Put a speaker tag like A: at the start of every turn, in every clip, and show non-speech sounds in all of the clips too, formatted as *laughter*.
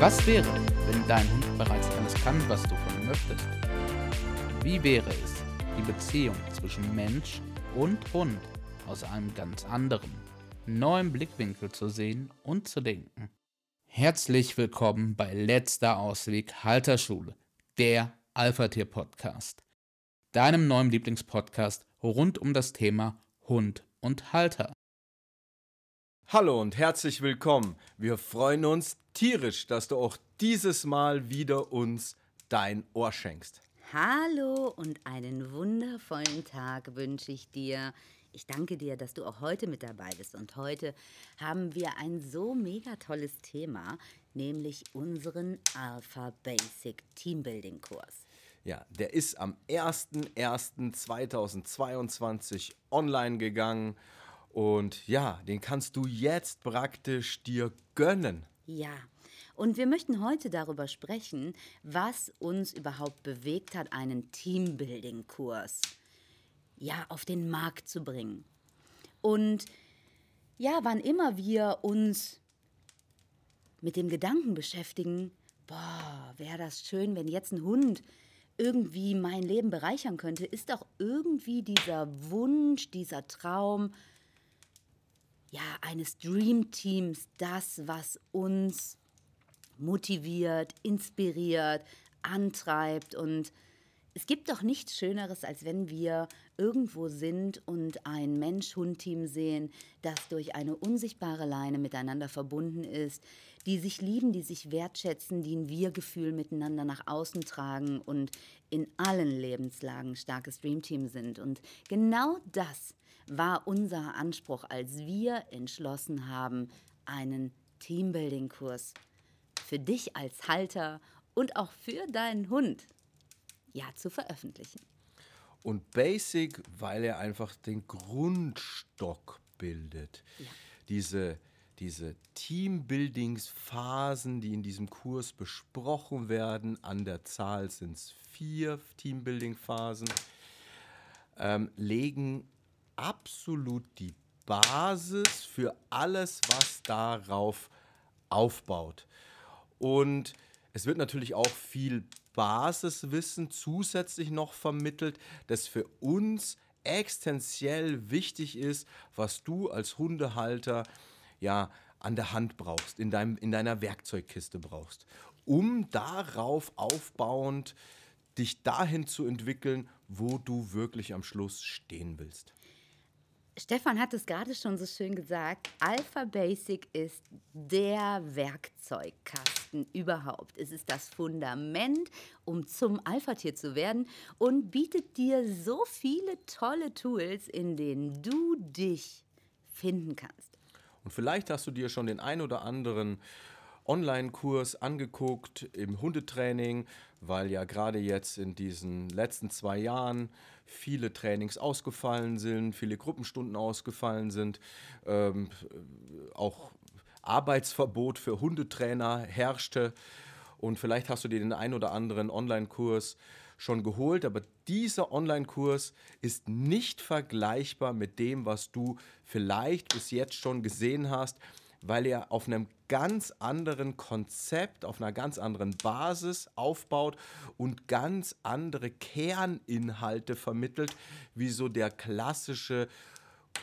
A: Was wäre, wenn dein Hund bereits alles kann, was du von ihm möchtest? Wie wäre es, die Beziehung zwischen Mensch und Hund aus einem ganz anderen, neuen Blickwinkel zu sehen und zu denken? Herzlich willkommen bei Letzter Ausweg Halterschule, der Alpha-Tier-Podcast, deinem neuen Lieblingspodcast rund um das Thema Hund und Halter.
B: Hallo und herzlich willkommen. Wir freuen uns tierisch, dass du auch dieses Mal wieder uns dein Ohr schenkst.
C: Hallo und einen wundervollen Tag wünsche ich dir. Ich danke dir, dass du auch heute mit dabei bist. Und heute haben wir ein so mega tolles Thema, nämlich unseren Alpha Basic Teambuilding Kurs.
B: Ja, der ist am 01.01.2022 online gegangen und ja, den kannst du jetzt praktisch dir gönnen.
C: Ja, und wir möchten heute darüber sprechen, was uns überhaupt bewegt hat, einen Teambuilding-Kurs ja, auf den Markt zu bringen. Und ja, wann immer wir uns mit dem Gedanken beschäftigen, boah, wäre das schön, wenn jetzt ein Hund irgendwie mein Leben bereichern könnte, ist auch irgendwie dieser Wunsch, dieser Traum, ja, eines Dream Teams das, was uns motiviert, inspiriert, antreibt und es gibt doch nichts Schöneres, als wenn wir irgendwo sind und ein Mensch-Hund-Team sehen, das durch eine unsichtbare Leine miteinander verbunden ist, die sich lieben, die sich wertschätzen, die ein Wir-Gefühl miteinander nach außen tragen und in allen Lebenslagen starkes Dreamteam sind. Und genau das war unser Anspruch, als wir entschlossen haben, einen Teambuilding-Kurs für dich als Halter und auch für deinen Hund ja zu veröffentlichen.
B: Und Basic, weil er einfach den Grundstock bildet. Ja. Diese, diese Teambuildingsphasen, die in diesem Kurs besprochen werden, an der Zahl sind es vier Teambuilding-Phasen, ähm, legen absolut die Basis für alles, was darauf aufbaut. Und es wird natürlich auch viel Basiswissen zusätzlich noch vermittelt, das für uns existenziell wichtig ist, was du als Hundehalter ja an der Hand brauchst, in, deinem, in deiner Werkzeugkiste brauchst, um darauf aufbauend dich dahin zu entwickeln, wo du wirklich am Schluss stehen willst.
C: Stefan hat es gerade schon so schön gesagt, Alpha Basic ist der Werkzeugkasten überhaupt. Es ist das Fundament, um zum Alpha-Tier zu werden und bietet dir so viele tolle Tools, in denen du dich finden kannst.
B: Und vielleicht hast du dir schon den ein oder anderen Online-Kurs angeguckt im Hundetraining, weil ja gerade jetzt in diesen letzten zwei Jahren viele Trainings ausgefallen sind, viele Gruppenstunden ausgefallen sind, ähm, auch Arbeitsverbot für Hundetrainer herrschte. Und vielleicht hast du dir den ein oder anderen Online-Kurs schon geholt, aber dieser Online-Kurs ist nicht vergleichbar mit dem, was du vielleicht bis jetzt schon gesehen hast weil er auf einem ganz anderen Konzept, auf einer ganz anderen Basis aufbaut und ganz andere Kerninhalte vermittelt, wie so der klassische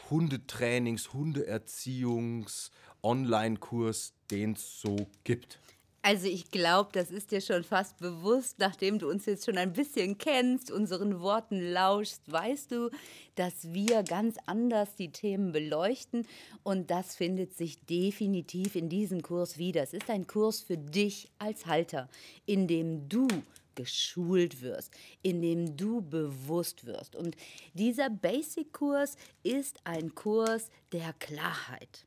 B: Hundetrainings-, Hundeerziehungs-, Online-Kurs, den es so gibt.
C: Also ich glaube, das ist dir schon fast bewusst, nachdem du uns jetzt schon ein bisschen kennst, unseren Worten lauschst, weißt du, dass wir ganz anders die Themen beleuchten und das findet sich definitiv in diesem Kurs wieder. Es ist ein Kurs für dich als Halter, in dem du geschult wirst, in dem du bewusst wirst. Und dieser Basic-Kurs ist ein Kurs der Klarheit.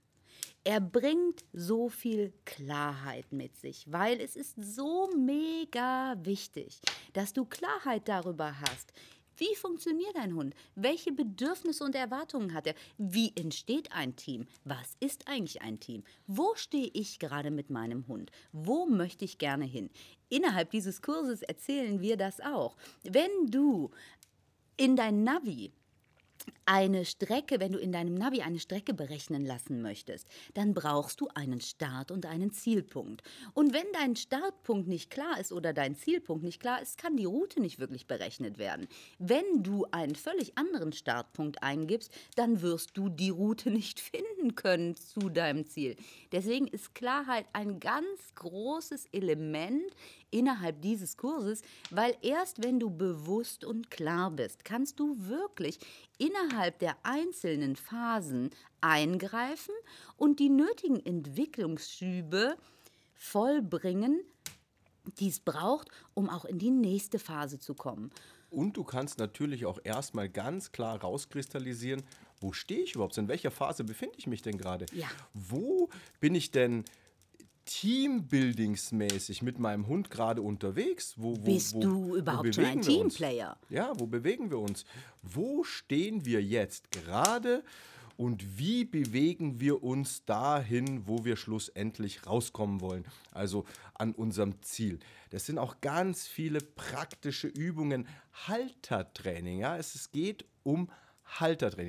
C: Er bringt so viel Klarheit mit sich, weil es ist so mega wichtig, dass du Klarheit darüber hast. Wie funktioniert ein Hund? Welche Bedürfnisse und Erwartungen hat er? Wie entsteht ein Team? Was ist eigentlich ein Team? Wo stehe ich gerade mit meinem Hund? Wo möchte ich gerne hin? Innerhalb dieses Kurses erzählen wir das auch. Wenn du in dein Navi eine Strecke, wenn du in deinem Navi eine Strecke berechnen lassen möchtest, dann brauchst du einen Start und einen Zielpunkt. Und wenn dein Startpunkt nicht klar ist oder dein Zielpunkt nicht klar ist, kann die Route nicht wirklich berechnet werden. Wenn du einen völlig anderen Startpunkt eingibst, dann wirst du die Route nicht *laughs* finden können zu deinem Ziel. Deswegen ist Klarheit ein ganz großes Element innerhalb dieses Kurses, weil erst wenn du bewusst und klar bist, kannst du wirklich innerhalb der einzelnen Phasen eingreifen und die nötigen Entwicklungsschübe vollbringen, die es braucht, um auch in die nächste Phase zu kommen.
B: Und du kannst natürlich auch erstmal ganz klar rauskristallisieren, wo stehe ich überhaupt? In welcher Phase befinde ich mich denn gerade?
C: Ja.
B: Wo bin ich denn teambuildingsmäßig mit meinem Hund gerade unterwegs? Wo, wo,
C: Bist
B: wo,
C: du überhaupt schon ein
B: wir uns?
C: Teamplayer?
B: Ja, wo bewegen wir uns? Wo stehen wir jetzt gerade und wie bewegen wir uns dahin, wo wir schlussendlich rauskommen wollen? Also an unserem Ziel. Das sind auch ganz viele praktische Übungen, Haltertraining. Ja, es, es geht um Haltertraining.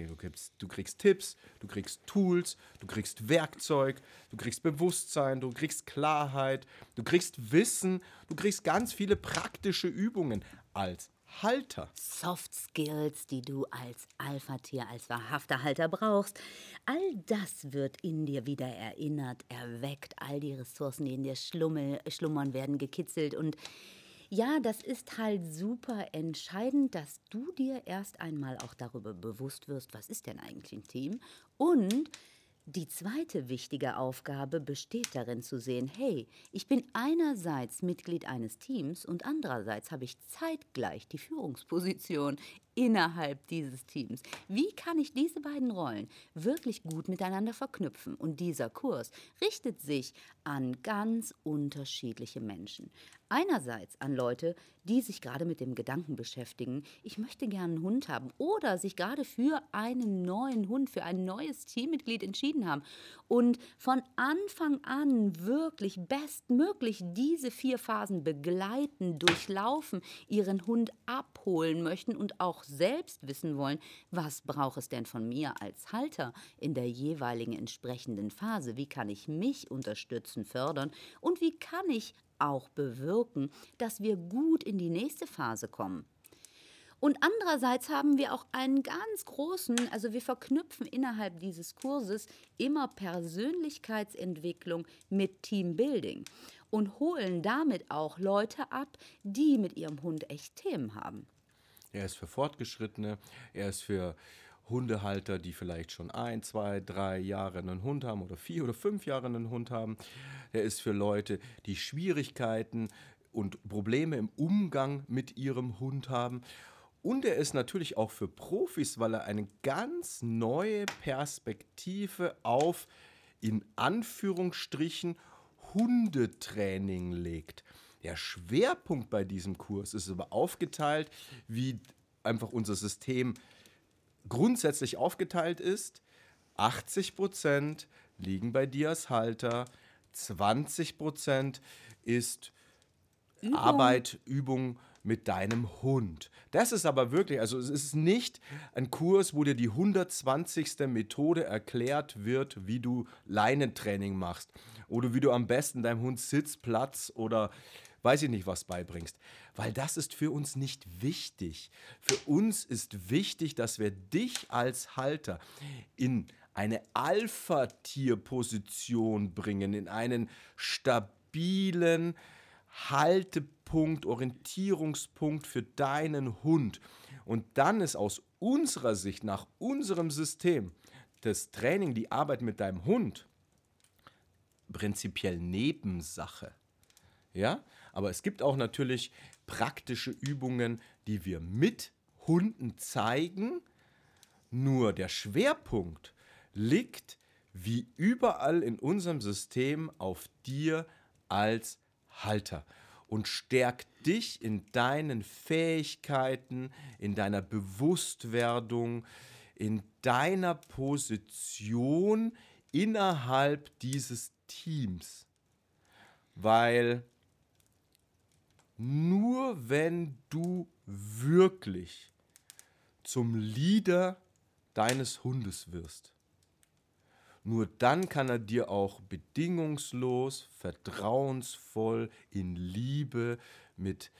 B: Du kriegst, du kriegst Tipps, du kriegst Tools, du kriegst Werkzeug, du kriegst Bewusstsein, du kriegst Klarheit, du kriegst Wissen, du kriegst ganz viele praktische Übungen als Halter.
C: Soft Skills, die du als Alpha-Tier, als wahrhafter Halter brauchst. All das wird in dir wieder erinnert, erweckt. All die Ressourcen, die in dir schlummel, schlummern, werden gekitzelt. Und ja, das ist halt super entscheidend, dass du dir erst einmal auch darüber bewusst wirst, was ist denn eigentlich ein Team? Und die zweite wichtige Aufgabe besteht darin zu sehen, hey, ich bin einerseits Mitglied eines Teams und andererseits habe ich zeitgleich die Führungsposition innerhalb dieses Teams. Wie kann ich diese beiden Rollen wirklich gut miteinander verknüpfen? Und dieser Kurs richtet sich an ganz unterschiedliche Menschen. Einerseits an Leute, die sich gerade mit dem Gedanken beschäftigen, ich möchte gerne einen Hund haben oder sich gerade für einen neuen Hund, für ein neues Teammitglied entschieden haben und von Anfang an wirklich bestmöglich diese vier Phasen begleiten, durchlaufen, ihren Hund abholen möchten und auch selbst wissen wollen, was braucht es denn von mir als Halter in der jeweiligen entsprechenden Phase, wie kann ich mich unterstützen, fördern und wie kann ich auch bewirken, dass wir gut in die nächste Phase kommen. Und andererseits haben wir auch einen ganz großen, also wir verknüpfen innerhalb dieses Kurses immer Persönlichkeitsentwicklung mit Teambuilding und holen damit auch Leute ab, die mit ihrem Hund echt Themen haben.
B: Er ist für Fortgeschrittene, er ist für Hundehalter, die vielleicht schon ein, zwei, drei Jahre einen Hund haben oder vier oder fünf Jahre einen Hund haben. Er ist für Leute, die Schwierigkeiten und Probleme im Umgang mit ihrem Hund haben. Und er ist natürlich auch für Profis, weil er eine ganz neue Perspektive auf, in Anführungsstrichen, Hundetraining legt. Der Schwerpunkt bei diesem Kurs ist aber aufgeteilt, wie einfach unser System grundsätzlich aufgeteilt ist. 80 Prozent liegen bei dir als Halter, 20 Prozent ist
C: Übung.
B: Arbeit, Übung mit deinem Hund. Das ist aber wirklich, also es ist nicht ein Kurs, wo dir die 120. Methode erklärt wird, wie du Leinentraining machst oder wie du am besten deinem Hund Sitzplatz oder weiß ich nicht was beibringst, weil das ist für uns nicht wichtig. Für uns ist wichtig, dass wir dich als Halter in eine Alpha-Tier-Position bringen, in einen stabilen Haltepunkt, Orientierungspunkt für deinen Hund. Und dann ist aus unserer Sicht, nach unserem System, das Training, die Arbeit mit deinem Hund prinzipiell Nebensache. Ja, aber es gibt auch natürlich praktische Übungen, die wir mit Hunden zeigen. Nur der Schwerpunkt liegt wie überall in unserem System auf dir als Halter und stärkt dich in deinen Fähigkeiten, in deiner Bewusstwerdung, in deiner Position innerhalb dieses Teams. Weil nur wenn du wirklich zum Leader deines Hundes wirst, nur dann kann er dir auch bedingungslos, vertrauensvoll, in Liebe, mit,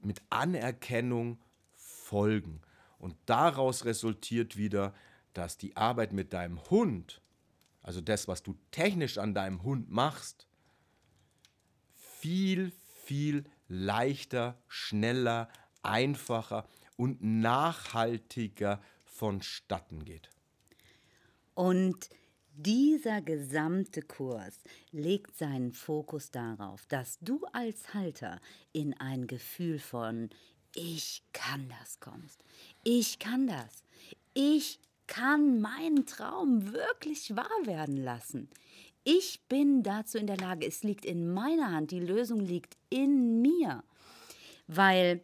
B: mit Anerkennung folgen. Und daraus resultiert wieder, dass die Arbeit mit deinem Hund, also das, was du technisch an deinem Hund machst, viel, viel leichter, schneller, einfacher und nachhaltiger vonstatten geht.
C: Und dieser gesamte Kurs legt seinen Fokus darauf, dass du als Halter in ein Gefühl von Ich kann das kommst. Ich kann das. Ich kann meinen Traum wirklich wahr werden lassen. Ich bin dazu in der Lage. Es liegt in meiner Hand. Die Lösung liegt in mir. Weil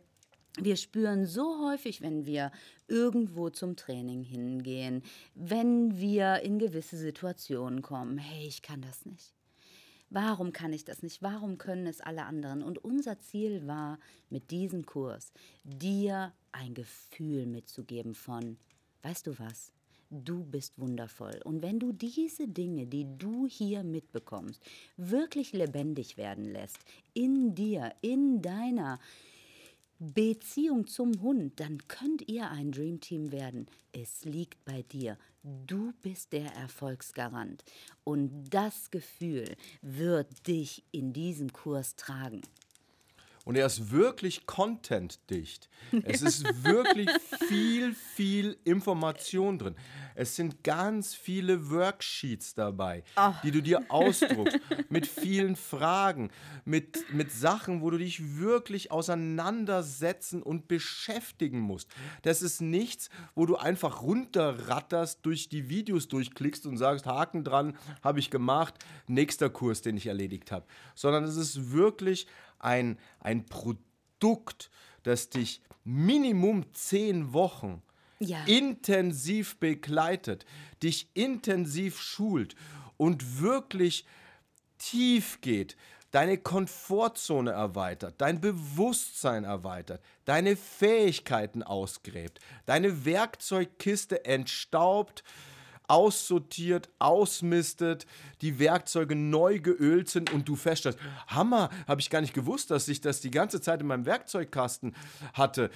C: wir spüren so häufig, wenn wir irgendwo zum Training hingehen, wenn wir in gewisse Situationen kommen, hey, ich kann das nicht. Warum kann ich das nicht? Warum können es alle anderen? Und unser Ziel war mit diesem Kurs, dir ein Gefühl mitzugeben von, weißt du was? Du bist wundervoll. Und wenn du diese Dinge, die du hier mitbekommst, wirklich lebendig werden lässt, in dir, in deiner Beziehung zum Hund, dann könnt ihr ein Dream Team werden. Es liegt bei dir. Du bist der Erfolgsgarant. Und das Gefühl wird dich in diesem Kurs tragen.
B: Und er ist wirklich contentdicht. Es ist *laughs* wirklich viel, viel Information drin. Es sind ganz viele Worksheets dabei, oh. die du dir ausdruckst, *laughs* mit vielen Fragen, mit, mit Sachen, wo du dich wirklich auseinandersetzen und beschäftigen musst. Das ist nichts, wo du einfach runterratterst, durch die Videos durchklickst und sagst, Haken dran, habe ich gemacht, nächster Kurs, den ich erledigt habe. Sondern es ist wirklich ein, ein Produkt, das dich Minimum zehn Wochen ja. intensiv begleitet, dich intensiv schult und wirklich tief geht, deine Komfortzone erweitert, dein Bewusstsein erweitert, deine Fähigkeiten ausgräbt, deine Werkzeugkiste entstaubt, aussortiert, ausmistet, die Werkzeuge neu geölt sind und du feststellst, Hammer, habe ich gar nicht gewusst, dass ich das die ganze Zeit in meinem Werkzeugkasten hatte.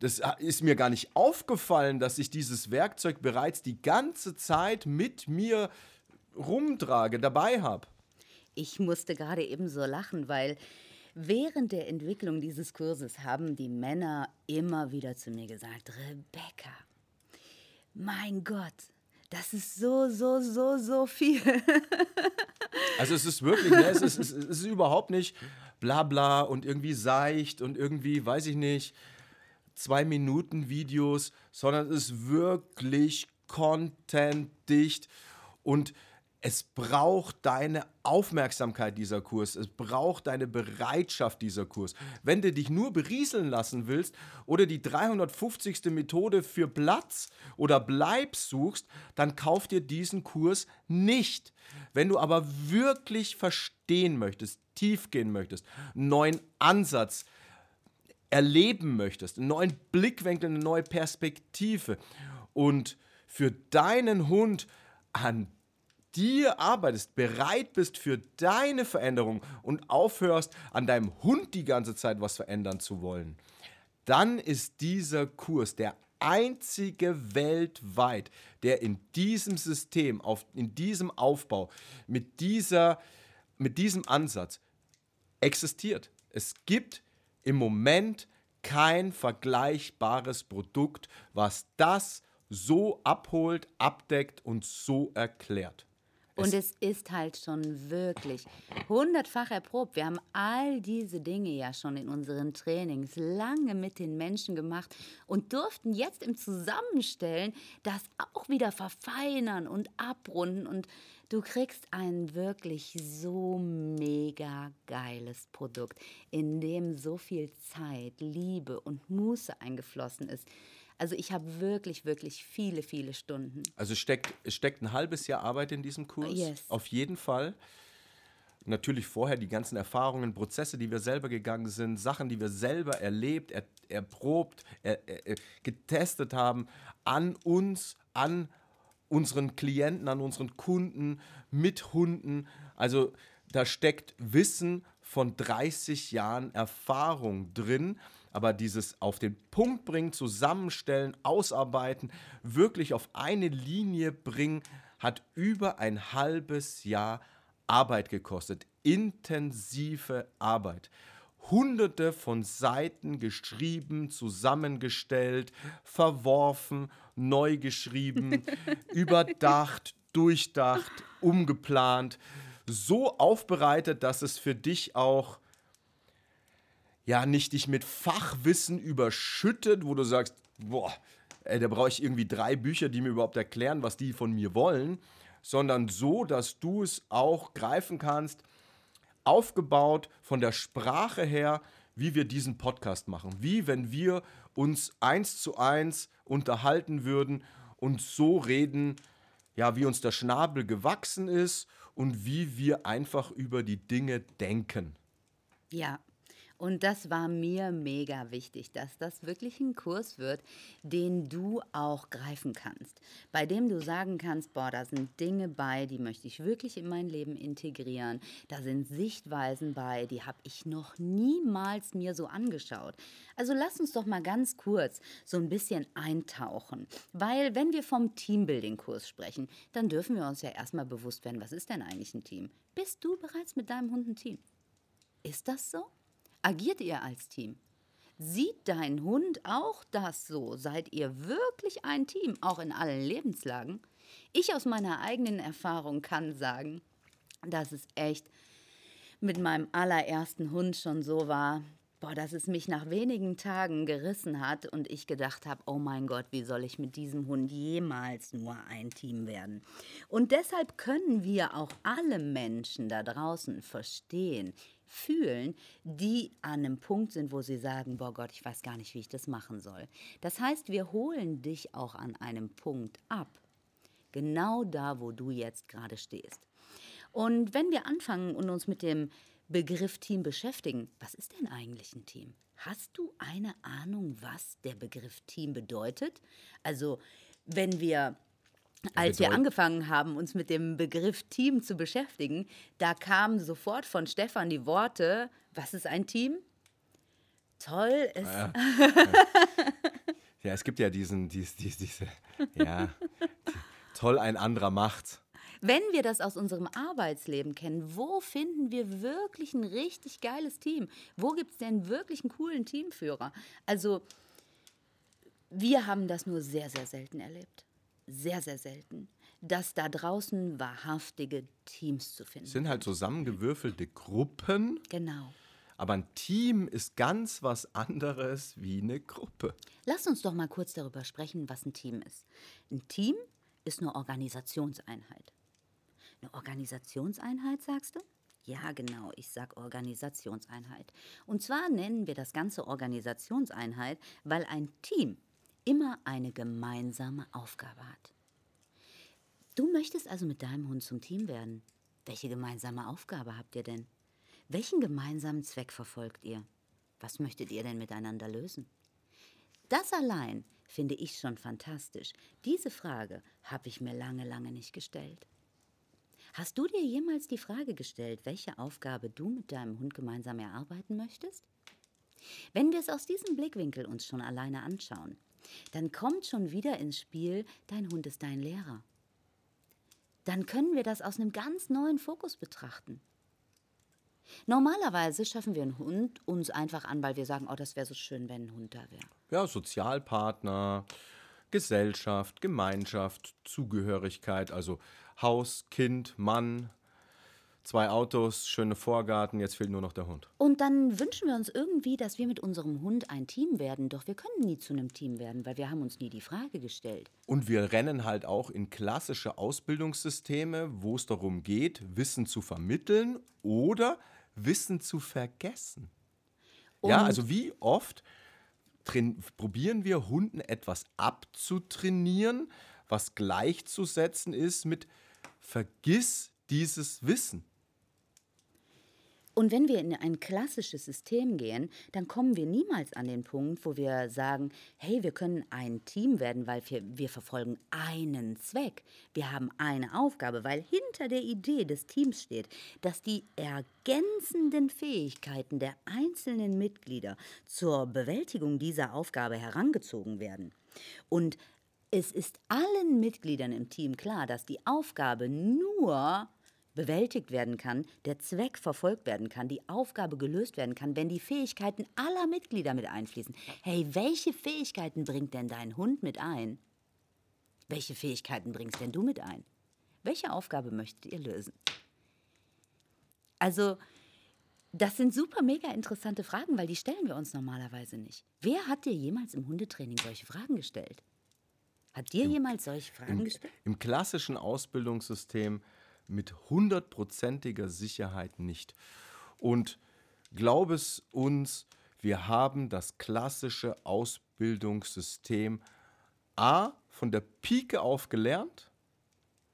B: Das ist mir gar nicht aufgefallen, dass ich dieses Werkzeug bereits die ganze Zeit mit mir rumtrage, dabei habe.
C: Ich musste gerade eben so lachen, weil während der Entwicklung dieses Kurses haben die Männer immer wieder zu mir gesagt, Rebecca, mein Gott, das ist so, so, so, so viel. *laughs*
B: also es ist wirklich, ne, es, ist, es, ist, es ist überhaupt nicht bla bla und irgendwie seicht und irgendwie, weiß ich nicht, zwei Minuten Videos, sondern es ist wirklich contentdicht und es braucht deine Aufmerksamkeit dieser Kurs, es braucht deine Bereitschaft dieser Kurs. Wenn du dich nur berieseln lassen willst oder die 350. Methode für Platz oder Bleib suchst, dann kauf dir diesen Kurs nicht. Wenn du aber wirklich verstehen möchtest, tief gehen möchtest, einen neuen Ansatz erleben möchtest, einen neuen Blickwinkel, eine neue Perspektive und für deinen Hund an dir arbeitest, bereit bist für deine Veränderung und aufhörst, an deinem Hund die ganze Zeit was verändern zu wollen, dann ist dieser Kurs der einzige weltweit, der in diesem System, auf, in diesem Aufbau, mit, dieser, mit diesem Ansatz existiert. Es gibt im Moment kein vergleichbares Produkt, was das so abholt, abdeckt und so erklärt.
C: Und es ist halt schon wirklich hundertfach erprobt. Wir haben all diese Dinge ja schon in unseren Trainings lange mit den Menschen gemacht und durften jetzt im Zusammenstellen das auch wieder verfeinern und abrunden. Und du kriegst ein wirklich so mega geiles Produkt, in dem so viel Zeit, Liebe und Muße eingeflossen ist. Also ich habe wirklich, wirklich viele, viele Stunden.
B: Also steckt, es steckt ein halbes Jahr Arbeit in diesem Kurs.
C: Yes.
B: Auf jeden Fall. natürlich vorher die ganzen Erfahrungen, Prozesse, die wir selber gegangen sind, Sachen, die wir selber erlebt, er, erprobt, er, er, getestet haben, an uns, an unseren Klienten, an unseren Kunden, mit Hunden. Also da steckt Wissen von 30 Jahren Erfahrung drin. Aber dieses auf den Punkt bringen, zusammenstellen, ausarbeiten, wirklich auf eine Linie bringen, hat über ein halbes Jahr Arbeit gekostet. Intensive Arbeit. Hunderte von Seiten geschrieben, zusammengestellt, verworfen, neu geschrieben, *laughs* überdacht, durchdacht, umgeplant so aufbereitet, dass es für dich auch ja nicht dich mit Fachwissen überschüttet, wo du sagst, boah, ey, da brauche ich irgendwie drei Bücher, die mir überhaupt erklären, was die von mir wollen, sondern so, dass du es auch greifen kannst, aufgebaut von der Sprache her, wie wir diesen Podcast machen, wie wenn wir uns eins zu eins unterhalten würden und so reden, ja, wie uns der Schnabel gewachsen ist und wie wir einfach über die Dinge denken.
C: Ja, und das war mir mega wichtig, dass das wirklich ein Kurs wird, den du auch greifen kannst. Bei dem du sagen kannst, boah, da sind Dinge bei, die möchte ich wirklich in mein Leben integrieren. Da sind Sichtweisen bei, die habe ich noch niemals mir so angeschaut. Also lass uns doch mal ganz kurz so ein bisschen eintauchen. Weil wenn wir vom Teambuilding-Kurs sprechen, dann dürfen wir uns ja erstmal bewusst werden, was ist denn eigentlich ein Team? Bist du bereits mit deinem Hund ein Team? Ist das so? Agiert ihr als Team? Sieht dein Hund auch das so? Seid ihr wirklich ein Team, auch in allen Lebenslagen? Ich aus meiner eigenen Erfahrung kann sagen, dass es echt mit meinem allerersten Hund schon so war, boah, dass es mich nach wenigen Tagen gerissen hat und ich gedacht habe, oh mein Gott, wie soll ich mit diesem Hund jemals nur ein Team werden? Und deshalb können wir auch alle Menschen da draußen verstehen, fühlen, die an einem Punkt sind, wo sie sagen, boah Gott, ich weiß gar nicht, wie ich das machen soll. Das heißt, wir holen dich auch an einem Punkt ab. Genau da, wo du jetzt gerade stehst. Und wenn wir anfangen und uns mit dem Begriff Team beschäftigen, was ist denn eigentlich ein Team? Hast du eine Ahnung, was der Begriff Team bedeutet? Also, wenn wir als wir angefangen haben, uns mit dem Begriff Team zu beschäftigen, da kamen sofort von Stefan die Worte, was ist ein Team? Toll. Es
B: ja. *laughs* ja, es gibt ja diesen, dies, dies, diese, ja, toll ein anderer macht.
C: Wenn wir das aus unserem Arbeitsleben kennen, wo finden wir wirklich ein richtig geiles Team? Wo gibt es denn wirklich einen coolen Teamführer? Also, wir haben das nur sehr, sehr selten erlebt sehr, sehr selten, dass da draußen wahrhaftige Teams zu finden
B: sind. sind halt zusammengewürfelte Gruppen.
C: Genau.
B: Aber ein Team ist ganz was anderes wie eine Gruppe.
C: Lass uns doch mal kurz darüber sprechen, was ein Team ist. Ein Team ist eine Organisationseinheit. Eine Organisationseinheit, sagst du? Ja, genau, ich sag Organisationseinheit. Und zwar nennen wir das Ganze Organisationseinheit, weil ein Team immer eine gemeinsame Aufgabe hat. Du möchtest also mit deinem Hund zum Team werden. Welche gemeinsame Aufgabe habt ihr denn? Welchen gemeinsamen Zweck verfolgt ihr? Was möchtet ihr denn miteinander lösen? Das allein finde ich schon fantastisch. Diese Frage habe ich mir lange, lange nicht gestellt. Hast du dir jemals die Frage gestellt, welche Aufgabe du mit deinem Hund gemeinsam erarbeiten möchtest? Wenn wir es aus diesem Blickwinkel uns schon alleine anschauen, dann kommt schon wieder ins Spiel, dein Hund ist dein Lehrer. Dann können wir das aus einem ganz neuen Fokus betrachten. Normalerweise schaffen wir einen Hund uns einfach an, weil wir sagen, oh, das wäre so schön, wenn ein Hund da wäre.
B: Ja, Sozialpartner, Gesellschaft, Gemeinschaft, Zugehörigkeit, also Haus, Kind, Mann, Zwei Autos, schöne Vorgarten, jetzt fehlt nur noch der Hund.
C: Und dann wünschen wir uns irgendwie, dass wir mit unserem Hund ein Team werden. Doch wir können nie zu einem Team werden, weil wir haben uns nie die Frage gestellt.
B: Und wir rennen halt auch in klassische Ausbildungssysteme, wo es darum geht, Wissen zu vermitteln oder Wissen zu vergessen. Und ja, also wie oft probieren wir Hunden etwas abzutrainieren, was gleichzusetzen ist mit vergiss dieses Wissen.
C: Und wenn wir in ein klassisches System gehen, dann kommen wir niemals an den Punkt, wo wir sagen, hey, wir können ein Team werden, weil wir, wir verfolgen einen Zweck. Wir haben eine Aufgabe, weil hinter der Idee des Teams steht, dass die ergänzenden Fähigkeiten der einzelnen Mitglieder zur Bewältigung dieser Aufgabe herangezogen werden. Und es ist allen Mitgliedern im Team klar, dass die Aufgabe nur bewältigt werden kann, der Zweck verfolgt werden kann, die Aufgabe gelöst werden kann, wenn die Fähigkeiten aller Mitglieder mit einfließen. Hey, welche Fähigkeiten bringt denn dein Hund mit ein? Welche Fähigkeiten bringst denn du mit ein? Welche Aufgabe möchtet ihr lösen? Also, das sind super mega interessante Fragen, weil die stellen wir uns normalerweise nicht. Wer hat dir jemals im Hundetraining solche Fragen gestellt? Hat dir jemals solche Fragen
B: Im,
C: gestellt?
B: Im klassischen Ausbildungssystem mit hundertprozentiger Sicherheit nicht. Und glaub es uns, wir haben das klassische Ausbildungssystem A von der Pike auf gelernt,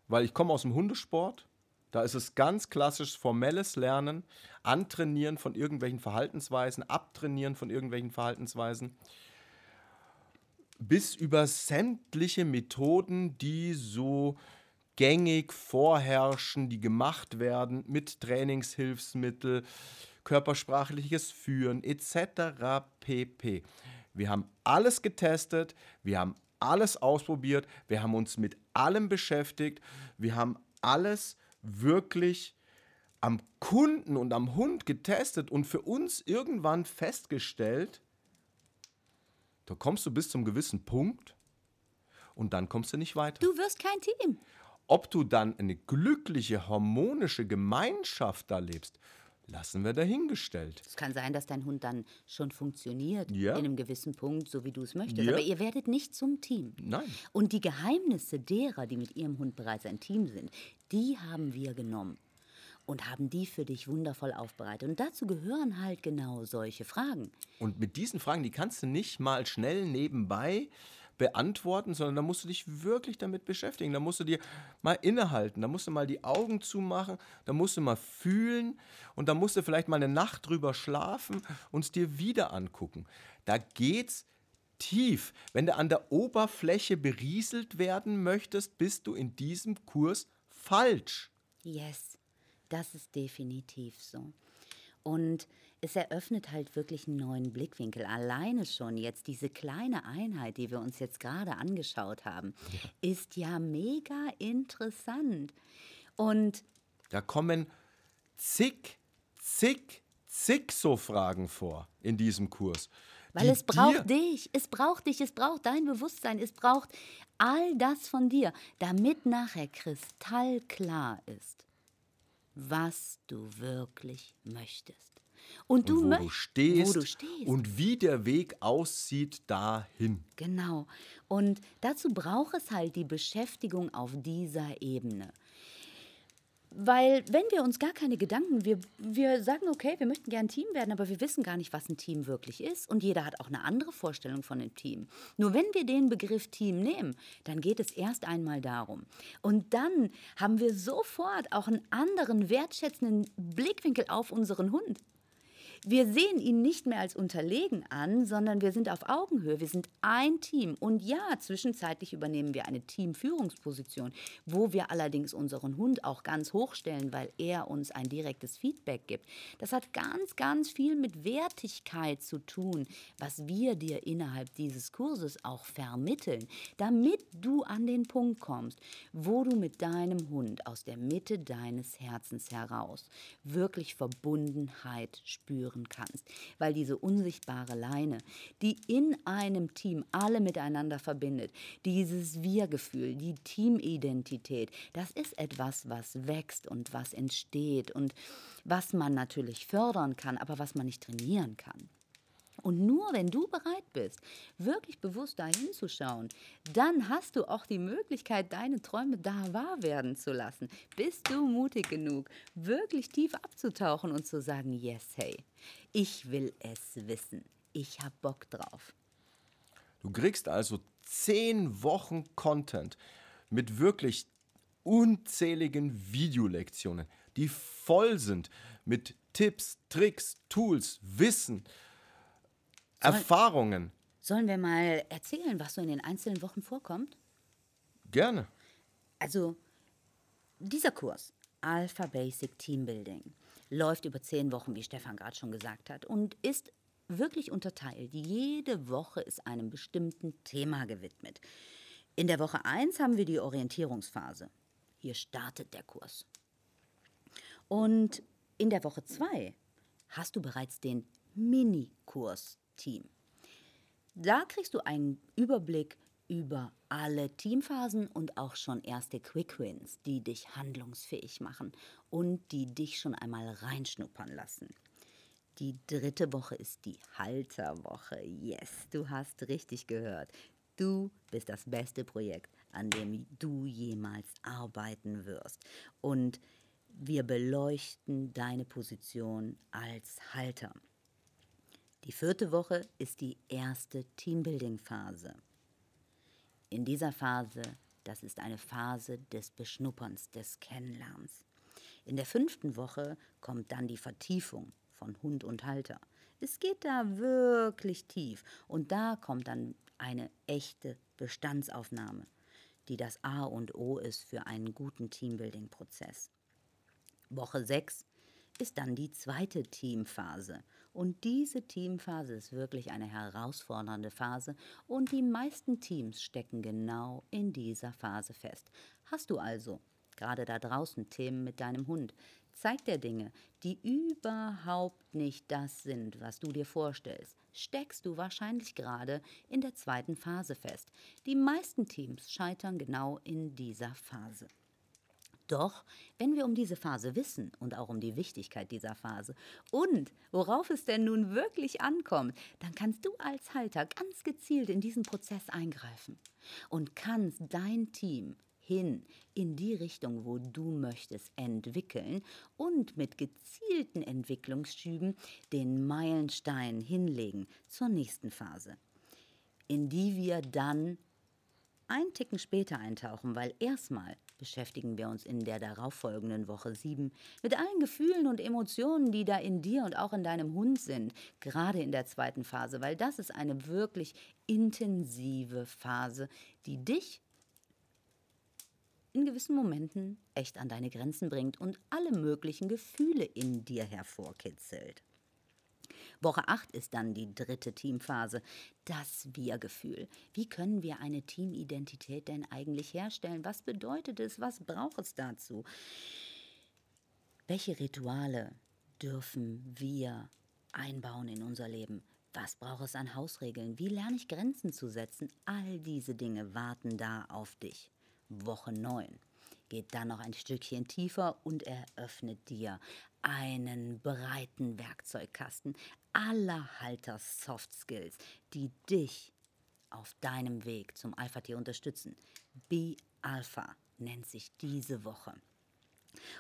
B: weil ich komme aus dem Hundesport. Da ist es ganz klassisch formelles Lernen, Antrainieren von irgendwelchen Verhaltensweisen, Abtrainieren von irgendwelchen Verhaltensweisen, bis über sämtliche Methoden, die so gängig vorherrschen, die gemacht werden mit Trainingshilfsmittel, körpersprachliches Führen etc. pp. Wir haben alles getestet, wir haben alles ausprobiert, wir haben uns mit allem beschäftigt, wir haben alles wirklich am Kunden und am Hund getestet und für uns irgendwann festgestellt, da kommst du bis zum gewissen Punkt und dann kommst du nicht weiter.
C: Du wirst kein Team.
B: Ob du dann eine glückliche, harmonische Gemeinschaft da lebst, lassen wir dahingestellt.
C: Es kann sein, dass dein Hund dann schon funktioniert
B: Ja.
C: in einem gewissen Punkt, so wie du es möchtest.
B: Ja.
C: Aber ihr werdet nicht zum Team.
B: Nein.
C: Und die Geheimnisse derer, die mit ihrem Hund bereits ein Team sind, die haben wir genommen und haben die für dich wundervoll aufbereitet. Und dazu gehören halt genau solche Fragen.
B: Und mit diesen Fragen, die kannst du nicht mal schnell nebenbei beantworten, sondern da musst du dich wirklich damit beschäftigen. Da musst du dir mal innehalten, da musst du mal die Augen zumachen, da musst du mal fühlen und da musst du vielleicht mal eine Nacht drüber schlafen und es dir wieder angucken. Da geht's tief. Wenn du an der Oberfläche berieselt werden möchtest, bist du in diesem Kurs falsch.
C: Yes, das ist definitiv so. Und es eröffnet halt wirklich einen neuen Blickwinkel. Alleine schon jetzt diese kleine Einheit, die wir uns jetzt gerade angeschaut haben, ist ja mega interessant. Und
B: Da kommen zig, zig, zig so Fragen vor in diesem Kurs.
C: Weil es braucht
B: dir-
C: dich, es braucht dich, es braucht dein Bewusstsein, es braucht all das von dir, damit nachher kristallklar ist, was du wirklich möchtest. Und du
B: und wo du stehst,
C: wo du stehst.
B: und wie der Weg aussieht dahin.
C: Genau. Und dazu braucht es halt die Beschäftigung auf dieser Ebene. Weil wenn wir uns gar keine Gedanken, wir, wir sagen, okay, wir möchten gerne Team werden, aber wir wissen gar nicht, was ein Team wirklich ist. Und jeder hat auch eine andere Vorstellung von einem Team. Nur wenn wir den Begriff Team nehmen, dann geht es erst einmal darum. Und dann haben wir sofort auch einen anderen wertschätzenden Blickwinkel auf unseren Hund. Wir sehen ihn nicht mehr als unterlegen an, sondern wir sind auf Augenhöhe. Wir sind ein Team. Und ja, zwischenzeitlich übernehmen wir eine Teamführungsposition, wo wir allerdings unseren Hund auch ganz hochstellen, weil er uns ein direktes Feedback gibt. Das hat ganz, ganz viel mit Wertigkeit zu tun, was wir dir innerhalb dieses Kurses auch vermitteln, damit du an den Punkt kommst, wo du mit deinem Hund aus der Mitte deines Herzens heraus wirklich Verbundenheit spüren kannst. Weil diese unsichtbare Leine, die in einem Team alle miteinander verbindet, dieses Wir-Gefühl, die Teamidentität, das ist etwas, was wächst und was entsteht und was man natürlich fördern kann, aber was man nicht trainieren kann. Und nur wenn du bereit bist, wirklich bewusst dahin zu schauen, dann hast du auch die Möglichkeit, deine Träume da wahr werden zu lassen. Bist du mutig genug, wirklich tief abzutauchen und zu sagen, yes, hey, ich will es wissen. Ich hab Bock drauf.
B: Du kriegst also zehn Wochen Content mit wirklich unzähligen Videolektionen, die voll sind mit Tipps, Tricks, Tools, Wissen, Erfahrungen.
C: Sollen wir mal erzählen, was so in den einzelnen Wochen vorkommt?
B: Gerne.
C: Also, dieser Kurs, Alpha Basic Teambuilding, läuft über zehn Wochen, wie Stefan gerade schon gesagt hat, und ist wirklich unterteilt. Jede Woche ist einem bestimmten Thema gewidmet. In der Woche 1 haben wir die Orientierungsphase. Hier startet der Kurs. Und in der Woche 2 hast du bereits den Mini-Kurs-Team. Da kriegst du einen Überblick über alle Teamphasen und auch schon erste Quick Wins, die dich handlungsfähig machen und die dich schon einmal reinschnuppern lassen. Die dritte Woche ist die Halterwoche. Yes, du hast richtig gehört. Du bist das beste Projekt, an dem du jemals arbeiten wirst. Und wir beleuchten deine Position als Halter. Die vierte Woche ist die erste Teambuilding-Phase. In dieser Phase, das ist eine Phase des Beschnupperns, des Kennenlernens. In der fünften Woche kommt dann die Vertiefung von Hund und Halter. Es geht da wirklich tief und da kommt dann eine echte Bestandsaufnahme, die das A und O ist für einen guten Teambuilding-Prozess. Woche 6 ist dann die zweite Teamphase. Und diese Teamphase ist wirklich eine herausfordernde Phase und die meisten Teams stecken genau in dieser Phase fest. Hast du also gerade da draußen Themen mit deinem Hund, zeigt er Dinge, die überhaupt nicht das sind, was du dir vorstellst, steckst du wahrscheinlich gerade in der zweiten Phase fest. Die meisten Teams scheitern genau in dieser Phase. Doch, wenn wir um diese Phase wissen und auch um die Wichtigkeit dieser Phase und worauf es denn nun wirklich ankommt, dann kannst du als Halter ganz gezielt in diesen Prozess eingreifen und kannst dein Team hin in die Richtung, wo du möchtest, entwickeln und mit gezielten Entwicklungsschüben den Meilenstein hinlegen zur nächsten Phase, in die wir dann einen Ticken später eintauchen, weil erstmal beschäftigen wir uns in der darauffolgenden Woche 7 mit allen Gefühlen und Emotionen, die da in dir und auch in deinem Hund sind, gerade in der zweiten Phase, weil das ist eine wirklich intensive Phase, die dich in gewissen Momenten echt an deine Grenzen bringt und alle möglichen Gefühle in dir hervorkitzelt. Woche 8 ist dann die dritte Teamphase, das Wir-Gefühl. Wie können wir eine Teamidentität denn eigentlich herstellen? Was bedeutet es? Was braucht es dazu? Welche Rituale dürfen wir einbauen in unser Leben? Was braucht es an Hausregeln? Wie lerne ich Grenzen zu setzen? All diese Dinge warten da auf dich. Woche 9 geht dann noch ein Stückchen tiefer und eröffnet dir einen breiten Werkzeugkasten aller Halter Soft Skills, die dich auf deinem Weg zum Alpha-Tier unterstützen. Be Alpha nennt sich diese Woche.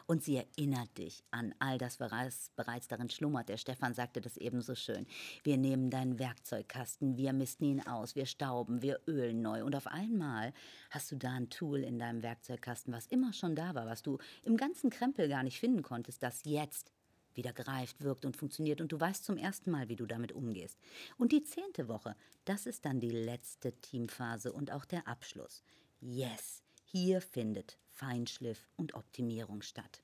C: Und sie erinnert dich an all das, was bereits darin schlummert. Der Stefan sagte das ebenso schön. Wir nehmen deinen Werkzeugkasten, wir misten ihn aus, wir stauben, wir ölen neu. Und auf einmal hast du da ein Tool in deinem Werkzeugkasten, was immer schon da war, was du im ganzen Krempel gar nicht finden konntest, das jetzt wieder greift, wirkt und funktioniert und du weißt zum ersten Mal, wie du damit umgehst. Und die zehnte Woche, das ist dann die letzte Teamphase und auch der Abschluss. Yes, hier findet Feinschliff und Optimierung statt.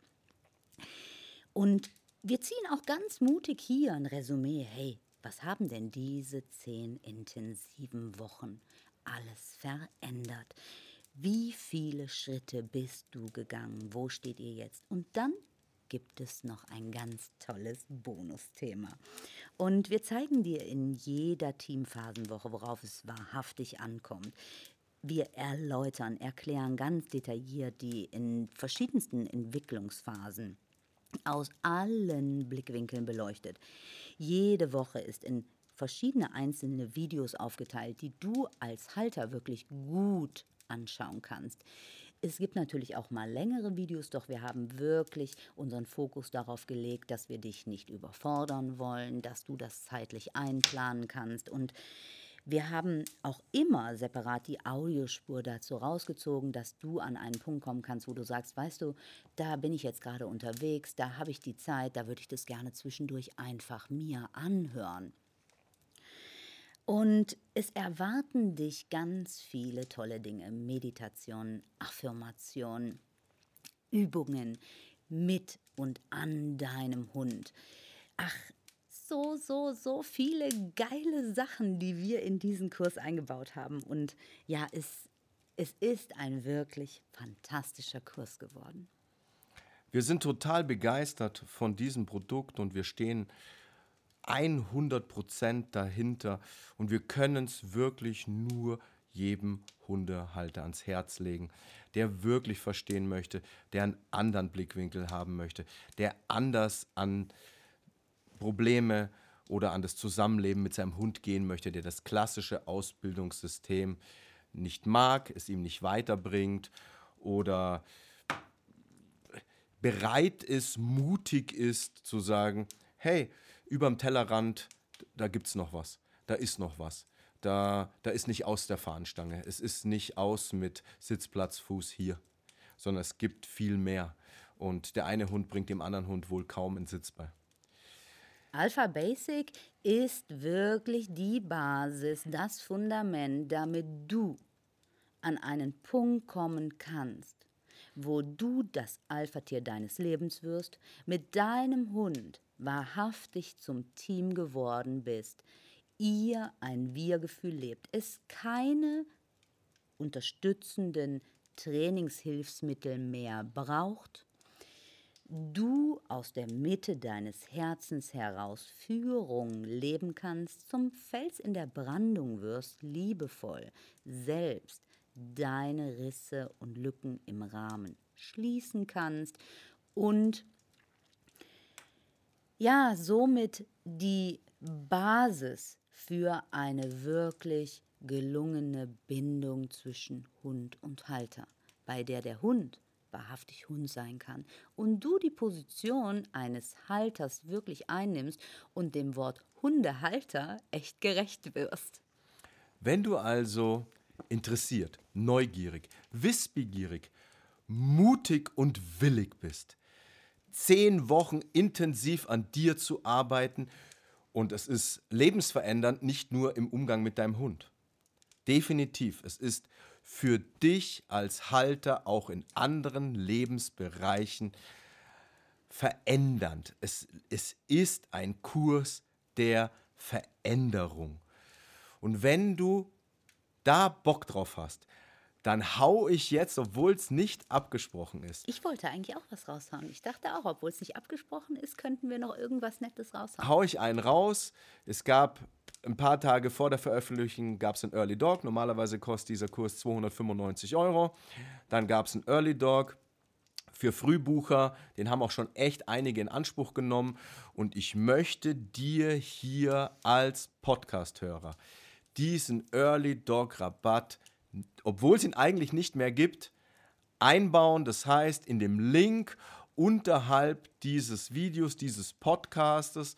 C: Und wir ziehen auch ganz mutig hier ein Resümee. Hey, was haben denn diese zehn intensiven Wochen alles verändert? Wie viele Schritte bist du gegangen? Wo steht ihr jetzt? Und dann gibt es noch ein ganz tolles Bonusthema. Und wir zeigen dir in jeder Teamphasenwoche, worauf es wahrhaftig ankommt. Wir erläutern, erklären ganz detailliert die in verschiedensten Entwicklungsphasen aus allen Blickwinkeln beleuchtet. Jede Woche ist in verschiedene einzelne Videos aufgeteilt, die du als Halter wirklich gut anschauen kannst. Es gibt natürlich auch mal längere Videos, doch wir haben wirklich unseren Fokus darauf gelegt, dass wir dich nicht überfordern wollen, dass du das zeitlich einplanen kannst und Wir haben auch immer separat die Audiospur dazu rausgezogen, dass du an einen Punkt kommen kannst, wo du sagst, weißt du, da bin ich jetzt gerade unterwegs, da habe ich die Zeit, da würde ich das gerne zwischendurch einfach mir anhören. Und es erwarten dich ganz viele tolle Dinge. Meditation, Affirmation, Übungen mit und an deinem Hund. Ach, so, so, so viele geile Sachen, die wir in diesen Kurs eingebaut haben. Und ja, es, es ist ein wirklich fantastischer Kurs geworden.
B: Wir sind total begeistert von diesem Produkt und wir stehen 100 Prozent dahinter und wir können es wirklich nur jedem Hundehalter ans Herz legen, der wirklich verstehen möchte, der einen anderen Blickwinkel haben möchte, der anders an Probleme oder an das Zusammenleben mit seinem Hund gehen möchte, der das klassische Ausbildungssystem nicht mag, es ihm nicht weiterbringt oder bereit ist, mutig ist zu sagen, hey, überm Tellerrand, da gibt es noch was, da ist noch was. Da, da ist nicht aus der Fahnenstange, es ist nicht aus mit Sitzplatz, Fuß hier, sondern es gibt viel mehr. Und der eine Hund bringt dem anderen Hund wohl kaum einen Sitz bei.
C: Alpha Basic ist wirklich die Basis, das Fundament, damit du an einen Punkt kommen kannst, wo du das Alpha-Tier deines Lebens wirst, mit deinem Hund wahrhaftig zum Team geworden bist, ihr ein Wir-Gefühl lebt, es keine unterstützenden Trainingshilfsmittel mehr braucht, du aus der Mitte deines Herzens heraus Führung leben kannst, zum Fels in der Brandung wirst, liebevoll, selbst deine Risse und Lücken im Rahmen schließen kannst und ja, somit die Basis für eine wirklich gelungene Bindung zwischen Hund und Halter, bei der der Hund wahrhaftig Hund sein kann und du die Position eines Halters wirklich einnimmst und dem Wort Hundehalter echt gerecht wirst.
B: Wenn du also interessiert, neugierig, wissbegierig, mutig und willig bist, zehn Wochen intensiv an dir zu arbeiten und es ist lebensverändernd, nicht nur im Umgang mit deinem Hund. Definitiv, es ist für dich als Halter auch in anderen Lebensbereichen verändernd. Es, es ist ein Kurs der Veränderung. Und wenn du da Bock drauf hast, dann hau ich jetzt, obwohl es nicht abgesprochen ist.
C: Ich wollte eigentlich auch was raushauen. Ich dachte auch, obwohl es nicht abgesprochen ist, könnten wir noch irgendwas Nettes raushauen.
B: Hau ich einen raus. Es gab ein paar Tage vor der Veröffentlichung gab es einen Early Dog. Normalerweise kostet dieser Kurs 295 Euro. Dann gab es einen Early Dog für Frühbucher. Den haben auch schon echt einige in Anspruch genommen. Und ich möchte dir hier als Podcast-Hörer diesen Early Dog Rabatt obwohl es ihn eigentlich nicht mehr gibt, einbauen. Das heißt, in dem Link unterhalb dieses Videos, dieses Podcastes,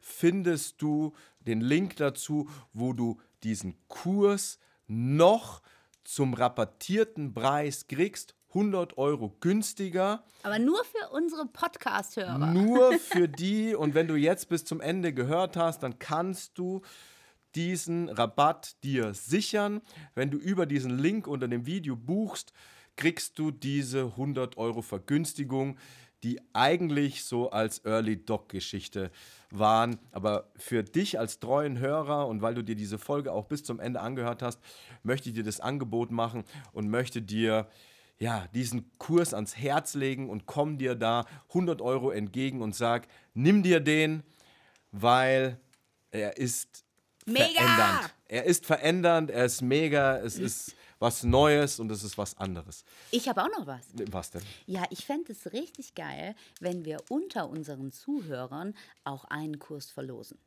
B: findest du den Link dazu, wo du diesen Kurs noch zum rabattierten Preis kriegst. 100 Euro günstiger.
C: Aber nur für unsere Podcast-Hörer.
B: Nur *laughs* für die. Und wenn du jetzt bis zum Ende gehört hast, dann kannst du diesen Rabatt dir sichern. Wenn du über diesen Link unter dem Video buchst, kriegst du diese 100 Euro Vergünstigung, die eigentlich so als Early Dog Geschichte waren. Aber für dich als treuen Hörer und weil du dir diese Folge auch bis zum Ende angehört hast, möchte ich dir das Angebot machen und möchte dir ja, diesen Kurs ans Herz legen und komm dir da 100 Euro entgegen und sag, nimm dir den, weil er ist
C: Mega!
B: verändernd. Er ist verändernd, er ist mega, es ist was Neues und es ist was anderes.
C: Ich habe auch noch was.
B: Was denn?
C: Ja, ich fände es richtig geil, wenn wir unter unseren Zuhörern auch einen Kurs verlosen.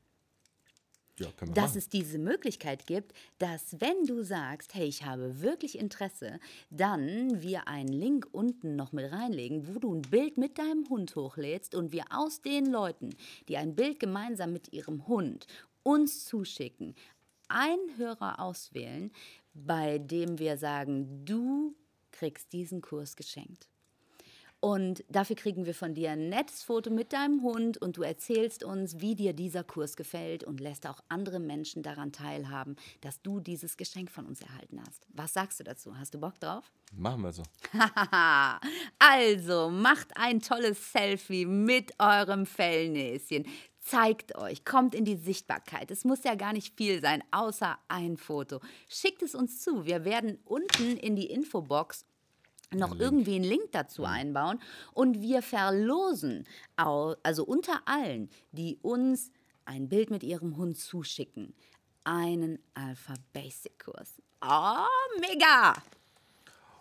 B: Ja,
C: dass
B: machen.
C: es diese Möglichkeit gibt, dass wenn du sagst, hey, ich habe wirklich Interesse, dann wir einen Link unten noch mit reinlegen, wo du ein Bild mit deinem Hund hochlädst und wir aus den Leuten, die ein Bild gemeinsam mit ihrem Hund uns zuschicken, einen Hörer auswählen, bei dem wir sagen, du kriegst diesen Kurs geschenkt. Und dafür kriegen wir von dir ein nettes Foto mit deinem Hund und du erzählst uns, wie dir dieser Kurs gefällt und lässt auch andere Menschen daran teilhaben, dass du dieses Geschenk von uns erhalten hast. Was sagst du dazu? Hast du Bock drauf?
B: Machen wir so. *laughs*
C: also, macht ein tolles Selfie mit eurem Fellnäschen. Zeigt euch, kommt in die Sichtbarkeit. Es muss ja gar nicht viel sein, außer ein Foto. Schickt es uns zu. Wir werden unten in die Infobox noch Link. irgendwie einen Link dazu mhm. einbauen und wir verlosen, also unter allen, die uns ein Bild mit ihrem Hund zuschicken, einen Alpha Basic Kurs. Oh, mega!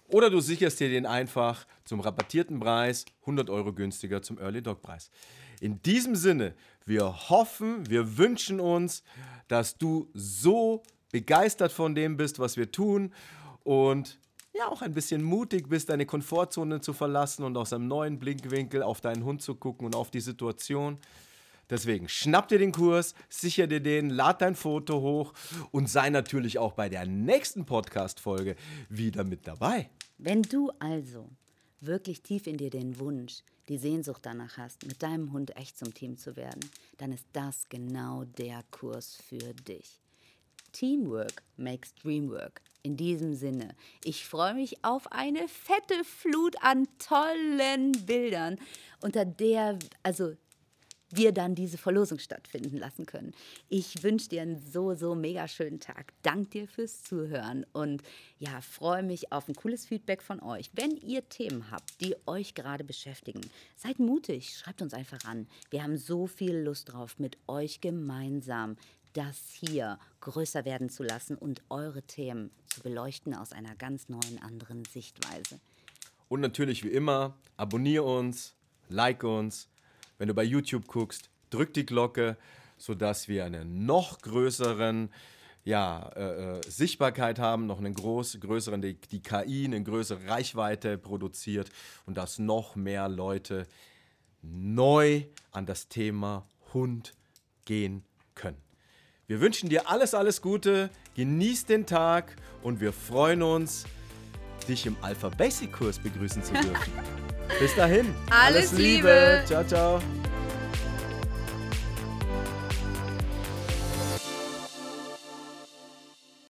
B: Oder du sicherst dir den einfach zum rabattierten Preis 100 Euro günstiger zum Early Dog Preis. In diesem Sinne, wir hoffen, wir wünschen uns, dass du so begeistert von dem bist, was wir tun und ja auch ein bisschen mutig bist, deine Komfortzone zu verlassen und aus einem neuen Blinkwinkel auf deinen Hund zu gucken und auf die Situation. Deswegen schnapp dir den Kurs, sicher dir den, lad dein Foto hoch und sei natürlich auch bei der nächsten Podcast-Folge wieder mit dabei.
C: Wenn du also wirklich tief in dir den Wunsch, die Sehnsucht danach hast, mit deinem Hund echt zum Team zu werden, dann ist das genau der Kurs für dich. Teamwork makes Dreamwork. In diesem Sinne, ich freue mich auf eine fette Flut an tollen Bildern, unter der, also wir dann diese Verlosung stattfinden lassen können. Ich wünsche dir einen so, so mega schönen Tag. Dank dir fürs Zuhören und ja, freue mich auf ein cooles Feedback von euch. Wenn ihr Themen habt, die euch gerade beschäftigen, seid mutig, schreibt uns einfach an. Wir haben so viel Lust drauf, mit euch gemeinsam das hier größer werden zu lassen und eure Themen zu beleuchten aus einer ganz neuen, anderen Sichtweise.
B: Und natürlich wie immer, abonniere uns, like uns. Wenn du bei YouTube guckst, drück die Glocke, sodass wir eine noch größeren ja, äh, äh Sichtbarkeit haben, noch einen groß, größeren, die, die KI eine größere Reichweite produziert und dass noch mehr Leute neu an das Thema Hund gehen können. Wir wünschen dir alles, alles Gute, genieß den Tag und wir freuen uns, dich im Alpha Basic Kurs begrüßen zu dürfen. *laughs* Bis dahin.
C: Alles, alles Liebe. Liebe.
B: Ciao, ciao.